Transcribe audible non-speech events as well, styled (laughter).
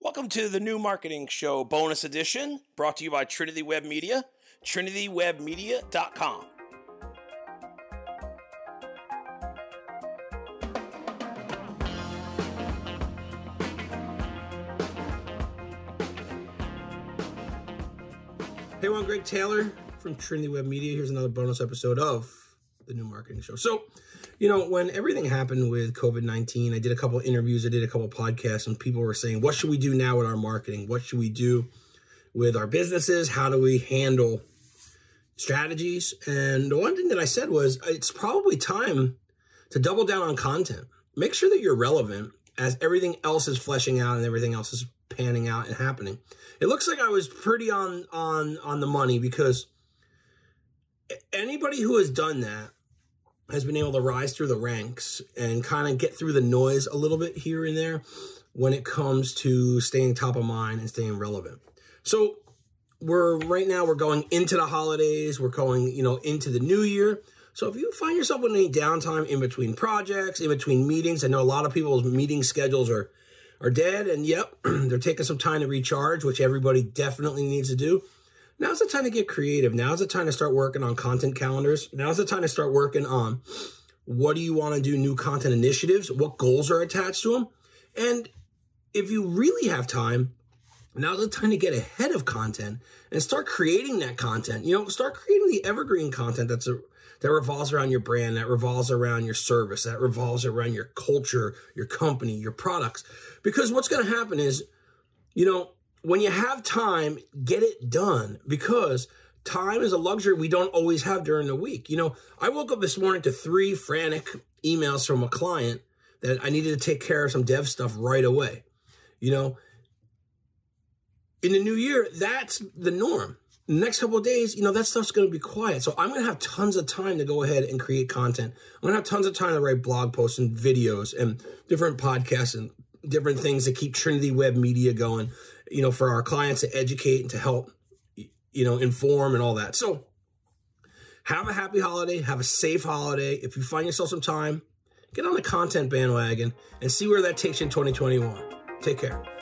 Welcome to the new marketing show bonus edition brought to you by Trinity Web Media, trinitywebmedia.com. Hey, everyone, Greg Taylor from Trinity Web Media. Here's another bonus episode of the new marketing show. So, you know, when everything happened with COVID 19, I did a couple interviews, I did a couple podcasts, and people were saying, what should we do now with our marketing? What should we do with our businesses? How do we handle strategies? And the one thing that I said was, it's probably time to double down on content. Make sure that you're relevant as everything else is fleshing out and everything else is panning out and happening. It looks like I was pretty on on on the money because anybody who has done that has been able to rise through the ranks and kind of get through the noise a little bit here and there when it comes to staying top of mind and staying relevant. So we're right now we're going into the holidays, we're going, you know, into the new year. So if you find yourself with any downtime in between projects, in between meetings, I know a lot of people's meeting schedules are are dead and yep, (clears throat) they're taking some time to recharge, which everybody definitely needs to do. Now's the time to get creative. Now's the time to start working on content calendars. Now's the time to start working on what do you want to do, new content initiatives, what goals are attached to them. And if you really have time, now's the time to get ahead of content and start creating that content. You know, start creating the evergreen content that's a, that revolves around your brand, that revolves around your service, that revolves around your culture, your company, your products. Because what's going to happen is, you know, when you have time, get it done because time is a luxury we don't always have during the week. You know, I woke up this morning to three frantic emails from a client that I needed to take care of some dev stuff right away. You know, in the new year, that's the norm. The next couple of days, you know, that stuff's going to be quiet. So I'm going to have tons of time to go ahead and create content. I'm going to have tons of time to write blog posts and videos and different podcasts and different things to keep Trinity Web Media going you know, for our clients to educate and to help, you know, inform and all that. So have a happy holiday, have a safe holiday. If you find yourself some time, get on the content bandwagon and see where that takes you in 2021. Take care.